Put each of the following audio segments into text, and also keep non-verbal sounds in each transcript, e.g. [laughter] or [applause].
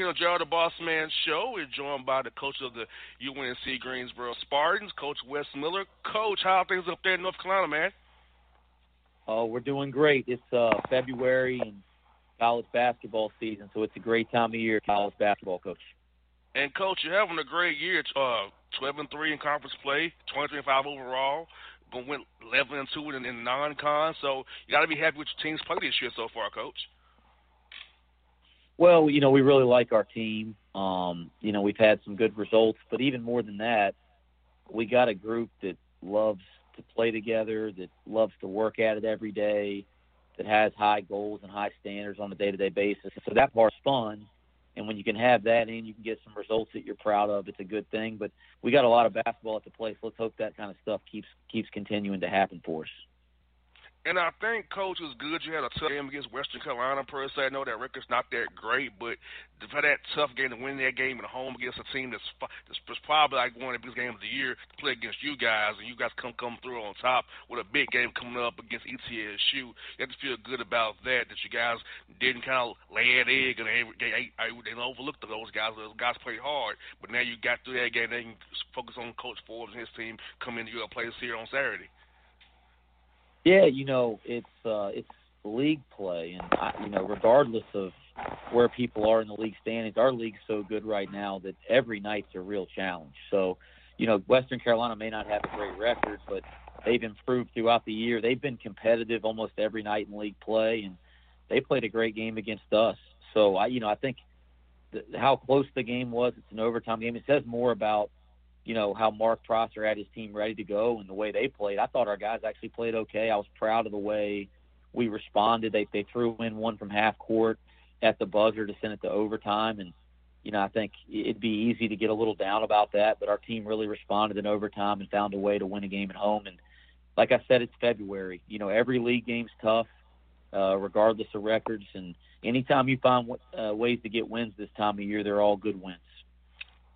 Gerald the Boss Man Show. We're joined by the coach of the UNC Greensboro Spartans, Coach Wes Miller. Coach, how are things up there in North Carolina, man? Oh, we're doing great. It's uh, February and college basketball season, so it's a great time of year, college basketball, coach. And coach, you're having a great year. Uh, 12 and three in conference play, 23 and five overall. But went 11 and two in, in non-con. So you got to be happy with your team's play this year so far, coach. Well, you know, we really like our team. Um, you know, we've had some good results, but even more than that, we got a group that loves to play together, that loves to work at it every day, that has high goals and high standards on a day-to-day basis. So that part's fun. And when you can have that and you can get some results that you're proud of, it's a good thing. But we got a lot of basketball at the place. Let's hope that kind of stuff keeps keeps continuing to happen for us. And I think, Coach, was good. You had a tough game against Western Carolina, per se. I know that record's not that great, but for that tough game to win that game at home against a team that's, that's probably like one of the biggest games of the year to play against you guys, and you guys come come through on top with a big game coming up against ETSU, you have to feel good about that, that you guys didn't kind of lay an egg and they, they, they overlooked those guys. Those guys played hard, but now you got through that game. They can focus on Coach Forbes and his team coming to your place here on Saturday. Yeah, you know, it's uh, it's league play, and I, you know, regardless of where people are in the league standings, our league's so good right now that every night's a real challenge. So, you know, Western Carolina may not have a great record, but they've improved throughout the year. They've been competitive almost every night in league play, and they played a great game against us. So I, you know, I think the, how close the game was. It's an overtime game. It says more about you know how Mark Prosser had his team ready to go and the way they played. I thought our guys actually played okay. I was proud of the way we responded. They they threw in one from half court at the buzzer to send it to overtime, and you know I think it'd be easy to get a little down about that, but our team really responded in overtime and found a way to win a game at home. And like I said, it's February. You know every league game's tough, uh, regardless of records, and anytime you find uh, ways to get wins this time of year, they're all good wins.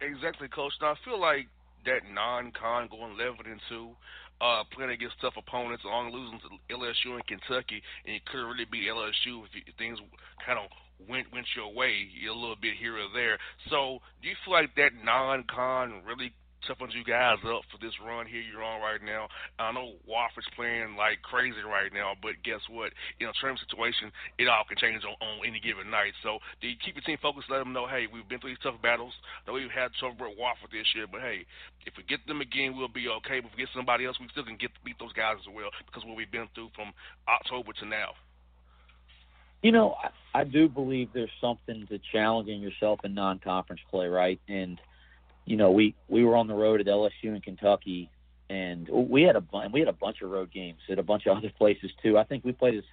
Exactly, coach. Now I feel like that non-con going 11 and two, uh, playing against tough opponents, along losing to LSU and Kentucky, and you couldn't really beat LSU if, you, if things kind of went went your way a little bit here or there. So, do you feel like that non-con really toughens you guys up for this run here you're on right now. I know Wofford's playing like crazy right now, but guess what? In a term situation, it all can change on, on any given night. So do you keep your team focused? Let them know, hey, we've been through these tough battles. I know we've had trouble with Wofford this year, but hey, if we get them again, we'll be okay. But if we get somebody else, we still can get beat those guys as well because what we've been through from October to now. You know, I, I do believe there's something to challenging yourself in non-conference play, right? And – you know, we we were on the road at LSU and Kentucky, and we had a we had a bunch of road games at a bunch of [laughs] other places too. I think we played as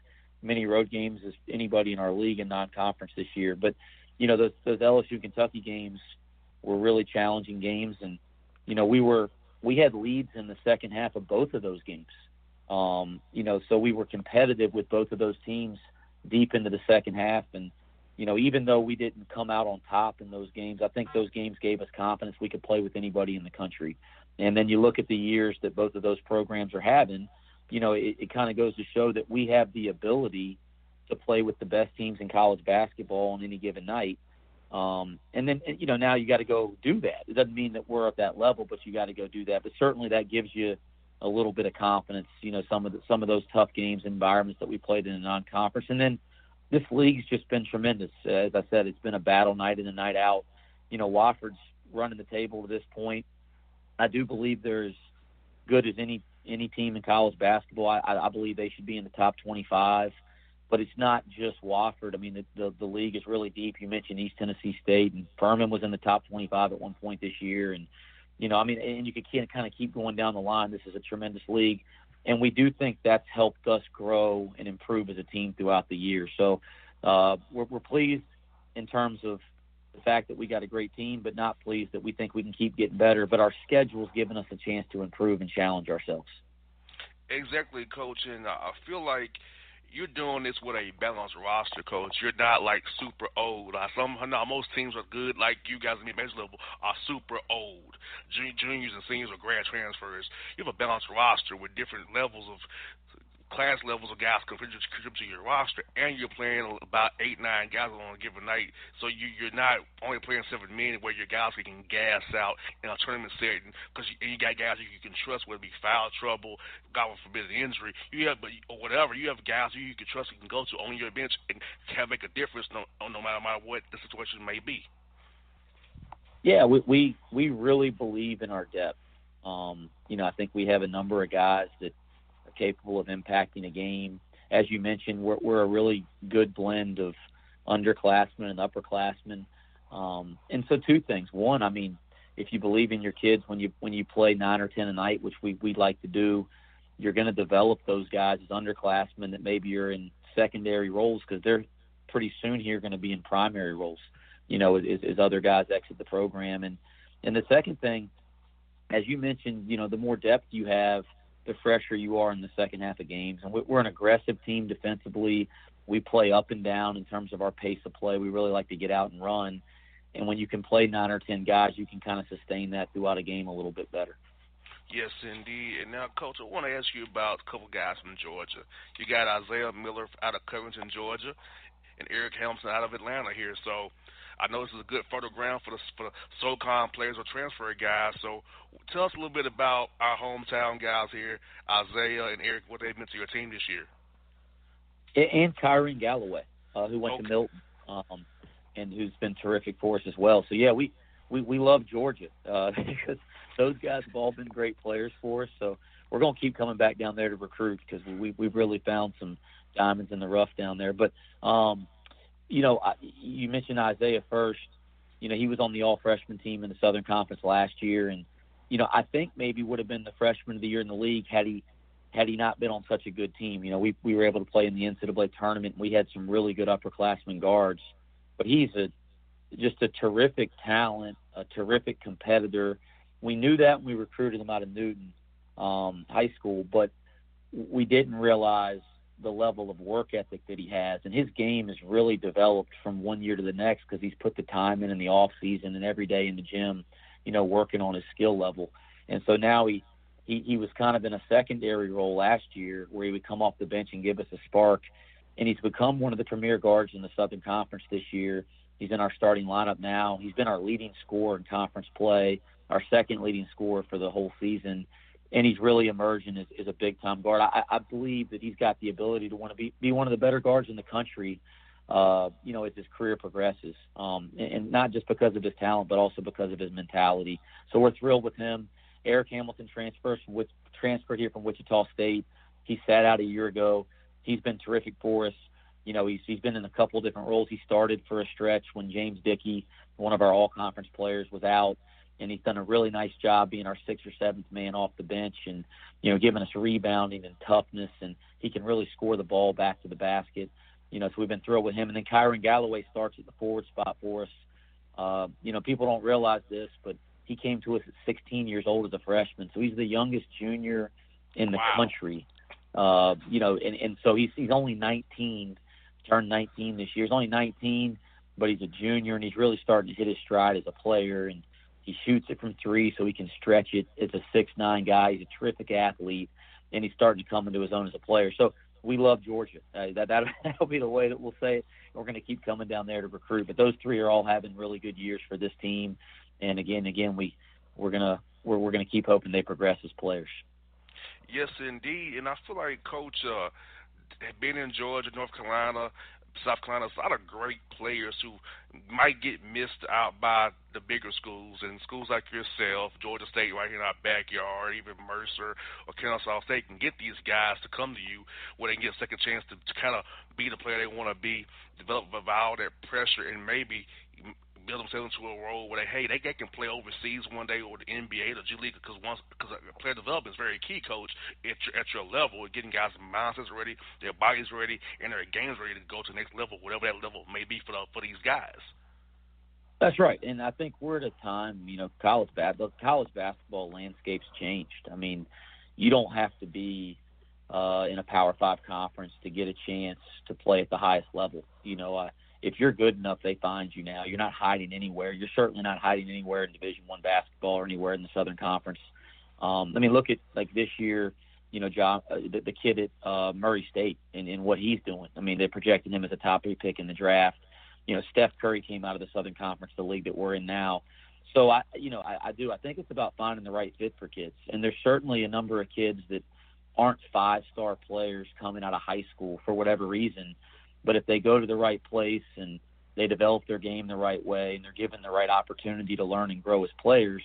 many road games as anybody in our league in non-conference this year. But you know, those those LSU Kentucky games were really challenging games, and you know, we were we had leads in the second half of both of those games. Um, you know, so we were competitive with both of those teams deep into the second half, and you know, even though we didn't come out on top in those games, I think those games gave us confidence we could play with anybody in the country. And then you look at the years that both of those programs are having, you know, it, it kind of goes to show that we have the ability to play with the best teams in college basketball on any given night. Um, and then, you know, now you got to go do that. It doesn't mean that we're at that level, but you got to go do that. But certainly that gives you a little bit of confidence. You know, some of the, some of those tough games, environments that we played in a non-conference, and then this league's just been tremendous. Uh, as I said, it's been a battle night in and night out. You know, Wofford's running the table to this point. I do believe they're as good as any any team in college basketball. I, I believe they should be in the top 25. But it's not just Wofford. I mean, the, the the league is really deep. You mentioned East Tennessee State, and Furman was in the top 25 at one point this year. And you know, I mean, and you can kind of keep going down the line. This is a tremendous league and we do think that's helped us grow and improve as a team throughout the year. So uh, we're, we're pleased in terms of the fact that we got a great team, but not pleased that we think we can keep getting better. But our schedule's given us a chance to improve and challenge ourselves. Exactly, coach. And I feel like you're doing this with a balanced roster, coach. You're not like super old. Some no, most teams are good, like you guys in the bench level are super old. Juniors and seniors are grad transfers. You have a balanced roster with different levels of class levels of guys contribute, to your roster, and you're playing about eight, nine guys on a given night. So you, you're not only playing seven men where your guys can gas out in a tournament setting because you, you got guys you can trust, whether it be foul trouble, God forbid an injury, you have, but or whatever. You have guys you can trust, you can go to on your bench and can make a difference no, no matter what the situation may be. Yeah, we we, we really believe in our depth. Um, you know, I think we have a number of guys that are capable of impacting a game. As you mentioned, we're, we're a really good blend of underclassmen and upperclassmen. Um, and so two things. One, I mean, if you believe in your kids when you when you play nine or ten a night, which we we like to do, you're going to develop those guys as underclassmen that maybe you're in secondary roles because they're pretty soon here going to be in primary roles. You know, as, as other guys exit the program. And and the second thing, as you mentioned, you know, the more depth you have, the fresher you are in the second half of games. And we're an aggressive team defensively. We play up and down in terms of our pace of play. We really like to get out and run. And when you can play nine or ten guys, you can kind of sustain that throughout a game a little bit better. Yes, indeed. And now, Coach, I want to ask you about a couple guys from Georgia. You got Isaiah Miller out of Covington, Georgia, and Eric Hamilton out of Atlanta here. So I know this is a good fertile ground for the for the SoCon players or transfer guys. So tell us a little bit about our hometown guys here, Isaiah and Eric, what they've meant to your team this year. And Kyrin Galloway, uh, who went okay. to Milton, um, and who's been terrific for us as well. So yeah, we we, we love Georgia uh, [laughs] because those guys have all been great players for us. So we're going to keep coming back down there to recruit because we we've really found some diamonds in the rough down there. But um, you know, you mentioned Isaiah first. You know, he was on the all freshman team in the Southern Conference last year, and you know, I think maybe would have been the freshman of the year in the league had he had he not been on such a good team. You know, we we were able to play in the NCAA tournament. And we had some really good upperclassmen guards, but he's a just a terrific talent, a terrific competitor. We knew that when we recruited him out of Newton um, High School, but we didn't realize the level of work ethic that he has, and his game has really developed from one year to the next because he's put the time in in the off season and every day in the gym, you know, working on his skill level. And so now he he, he was kind of in a secondary role last year where he would come off the bench and give us a spark. And he's become one of the premier guards in the Southern Conference this year. He's in our starting lineup now. He's been our leading scorer in conference play, our second leading scorer for the whole season and he's really emerging as, as a big time guard. I, I believe that he's got the ability to want to be be one of the better guards in the country. Uh, you know, as his career progresses, um, and, and not just because of his talent, but also because of his mentality. So we're thrilled with him. Eric Hamilton transfers from which, transferred here from Wichita State. He sat out a year ago. He's been terrific for us. You know, he's he's been in a couple different roles. He started for a stretch when James Dickey, one of our all conference players, was out and he's done a really nice job being our sixth or seventh man off the bench and you know giving us rebounding and toughness and he can really score the ball back to the basket. You know so we've been thrilled with him. And then Kyrin Galloway starts at the forward spot for us. Uh, you know people don't realize this but he came to us at 16 years old as a freshman. So he's the youngest junior in the wow. country. Uh, you know and and so he's he's only 19 turned 19 this year. He's only 19 but he's a junior and he's really starting to hit his stride as a player. And he shoots it from three, so he can stretch it. It's a six nine guy. He's a terrific athlete, and he's starting to come into his own as a player. So we love Georgia. Uh, that [laughs] that'll be the way that we'll say it. We're going to keep coming down there to recruit. But those three are all having really good years for this team. And again, again, we we're gonna we're we're gonna keep hoping they progress as players. Yes, indeed. And I feel like Coach uh, being in Georgia, North Carolina, South Carolina, a lot of great players who might get missed out by the bigger schools and schools like yourself, Georgia State, right here in our backyard, even Mercer or Kennesaw State can get these guys to come to you where they can get a second chance to, to kind of be the player they want to be, develop all that pressure, and maybe build themselves into a role where they hey they, they can play overseas one day or the NBA or G League because once because player development is very key, coach, at your, at your level, getting guys' mindsets ready, their bodies ready, and their games ready to go to the next level, whatever that level may be for the, for these guys. That's right, and I think we're at a time, you know, college bas- the college basketball landscape's changed. I mean, you don't have to be uh, in a Power Five conference to get a chance to play at the highest level. You know, I if you're good enough, they find you now. You're not hiding anywhere. You're certainly not hiding anywhere in Division One basketball or anywhere in the Southern Conference. Um, I mean, look at like this year. You know, John, uh, the, the kid at uh, Murray State and, and what he's doing. I mean, they projected him as a top three pick in the draft. You know, Steph Curry came out of the Southern Conference, the league that we're in now. So I, you know, I, I do. I think it's about finding the right fit for kids, and there's certainly a number of kids that aren't five-star players coming out of high school for whatever reason but if they go to the right place and they develop their game the right way and they're given the right opportunity to learn and grow as players,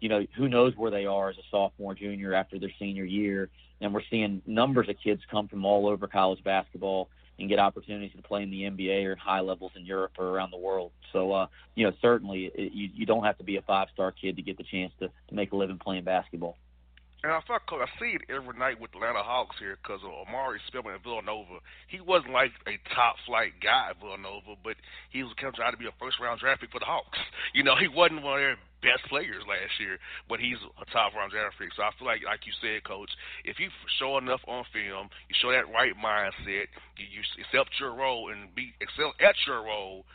you know, who knows where they are as a sophomore, junior after their senior year. And we're seeing numbers of kids come from all over college basketball and get opportunities to play in the NBA or at high levels in Europe or around the world. So, uh, you know, certainly it, you, you don't have to be a five star kid to get the chance to, to make a living playing basketball. And I thought, I see it every night with the Atlanta Hawks here because of Omari Spellman at Villanova. He wasn't like a top flight guy at Villanova, but he was kind of trying to be a first round draft pick for the Hawks. [laughs] You know, he wasn't one of their best players last year, but he's a top round draft pick. So I feel like, like you said, Coach, if you show enough on film, you show that right mindset, you, you accept your role and be excel at your role.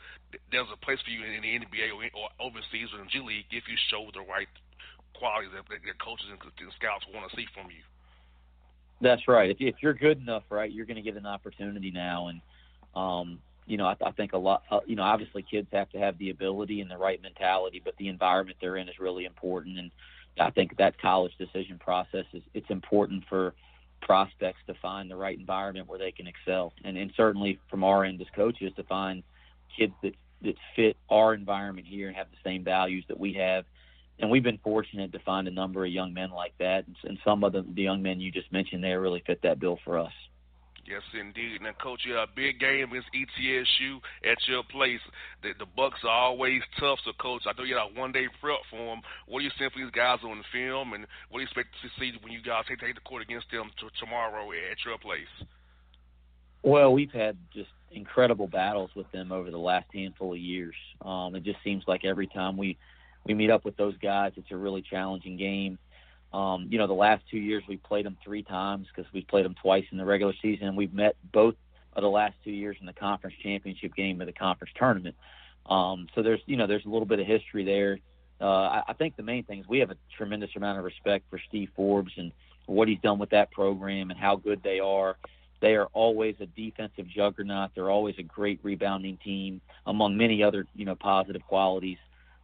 There's a place for you in the NBA or overseas or in the G League if you show the right qualities that, that coaches and, and scouts want to see from you. That's right. If, if you're good enough, right, you're going to get an opportunity now, and um, you know, I, I think a lot. Uh, you know, obviously, kids have to have the ability and the right mentality, but the environment they're in is really important. And I think that college decision process is it's important for prospects to find the right environment where they can excel, and, and certainly from our end as coaches to find kids that that fit our environment here and have the same values that we have and we've been fortunate to find a number of young men like that, and, and some of the, the young men you just mentioned there really fit that bill for us. Yes, indeed. Now, coach, you have a big game against ETSU at your place. The, the Bucks are always tough. So, coach, I know you got one day prep for them. What do you see for these guys on the film, and what do you expect to see when you guys take, take the court against them t- tomorrow at your place? Well, we've had just incredible battles with them over the last handful of years. Um, it just seems like every time we we meet up with those guys, it's a really challenging game. Um, you know, the last two years we played them three times because we played them twice in the regular season, and we've met both of the last two years in the conference championship game of the conference tournament. Um, so there's, you know, there's a little bit of history there. Uh, I, I think the main thing is we have a tremendous amount of respect for Steve Forbes and what he's done with that program and how good they are. They are always a defensive juggernaut. They're always a great rebounding team, among many other, you know, positive qualities.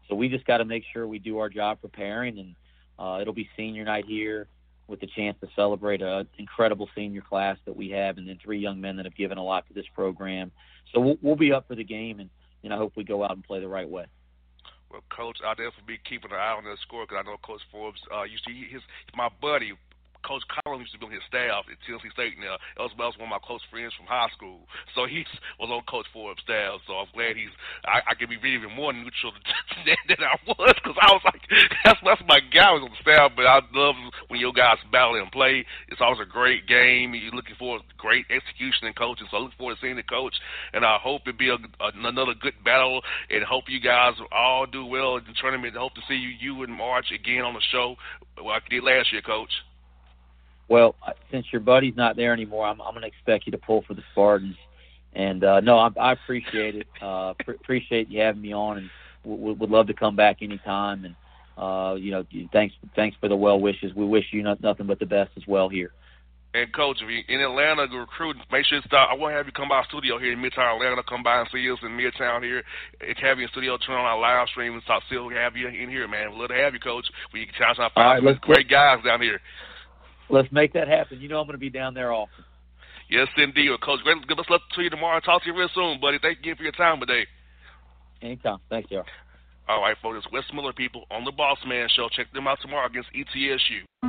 So we just got to make sure we do our job preparing and uh, it'll be senior night here with the chance to celebrate an incredible senior class that we have, and then three young men that have given a lot to this program. So we'll, we'll be up for the game, and, and I hope we go out and play the right way. Well, Coach, I'll definitely be keeping an eye on the score because I know Coach Forbes uh, used to his my buddy Coach Collins used to be on his staff at Tennessee State now. That was, that was one of my close friends from high school. So he [laughs] was on Coach Forbes' staff. So I'm glad he's, I, I can be even more neutral [laughs] than, than I was because I was like, [laughs] that's, that's my guy was on the staff. But I love when your guys battle and play. It's always a great game. You're looking for great execution and coaching. So I look forward to seeing the coach. And I hope it be a, a, another good battle and hope you guys all do well in the tournament. I hope to see you, you in March again on the show like you did last year, Coach. Well, since your buddy's not there anymore, I'm, I'm going to expect you to pull for the Spartans. And uh, no, I, I appreciate it. Uh, pr- appreciate you having me on, and w- w- would love to come back anytime. And uh, you know, thanks thanks for the well wishes. We wish you not, nothing but the best as well here. And coach, if you're in Atlanta the recruiting, make sure to stop. I want to have you come by our studio here in Midtown Atlanta. Come by and see us in Midtown here. It's have you in studio, turn on our live stream and stop still have you in here, man. We'd love to have you, coach. We can chance our five right, great guys down here let's make that happen. You know I'm going to be down there often. Yes, indeed. Well, Coach, great. Give us luck to you tomorrow. Talk to you real soon, buddy. Thank you again for your time today. Anytime. Thanks, y'all. All right, folks. Wes Miller people on the Boss Man Show. Check them out tomorrow against ETSU.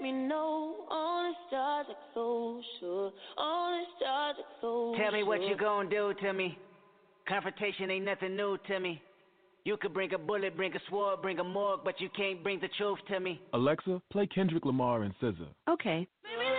Me know. All the stars are so sure. All the stars are so Tell me what you gonna do to me. Confrontation ain't nothing new to me. You could bring a bullet, bring a sword, bring a morgue, but you can't bring the truth to me. Alexa, play Kendrick Lamar and SZA. Okay. Maybe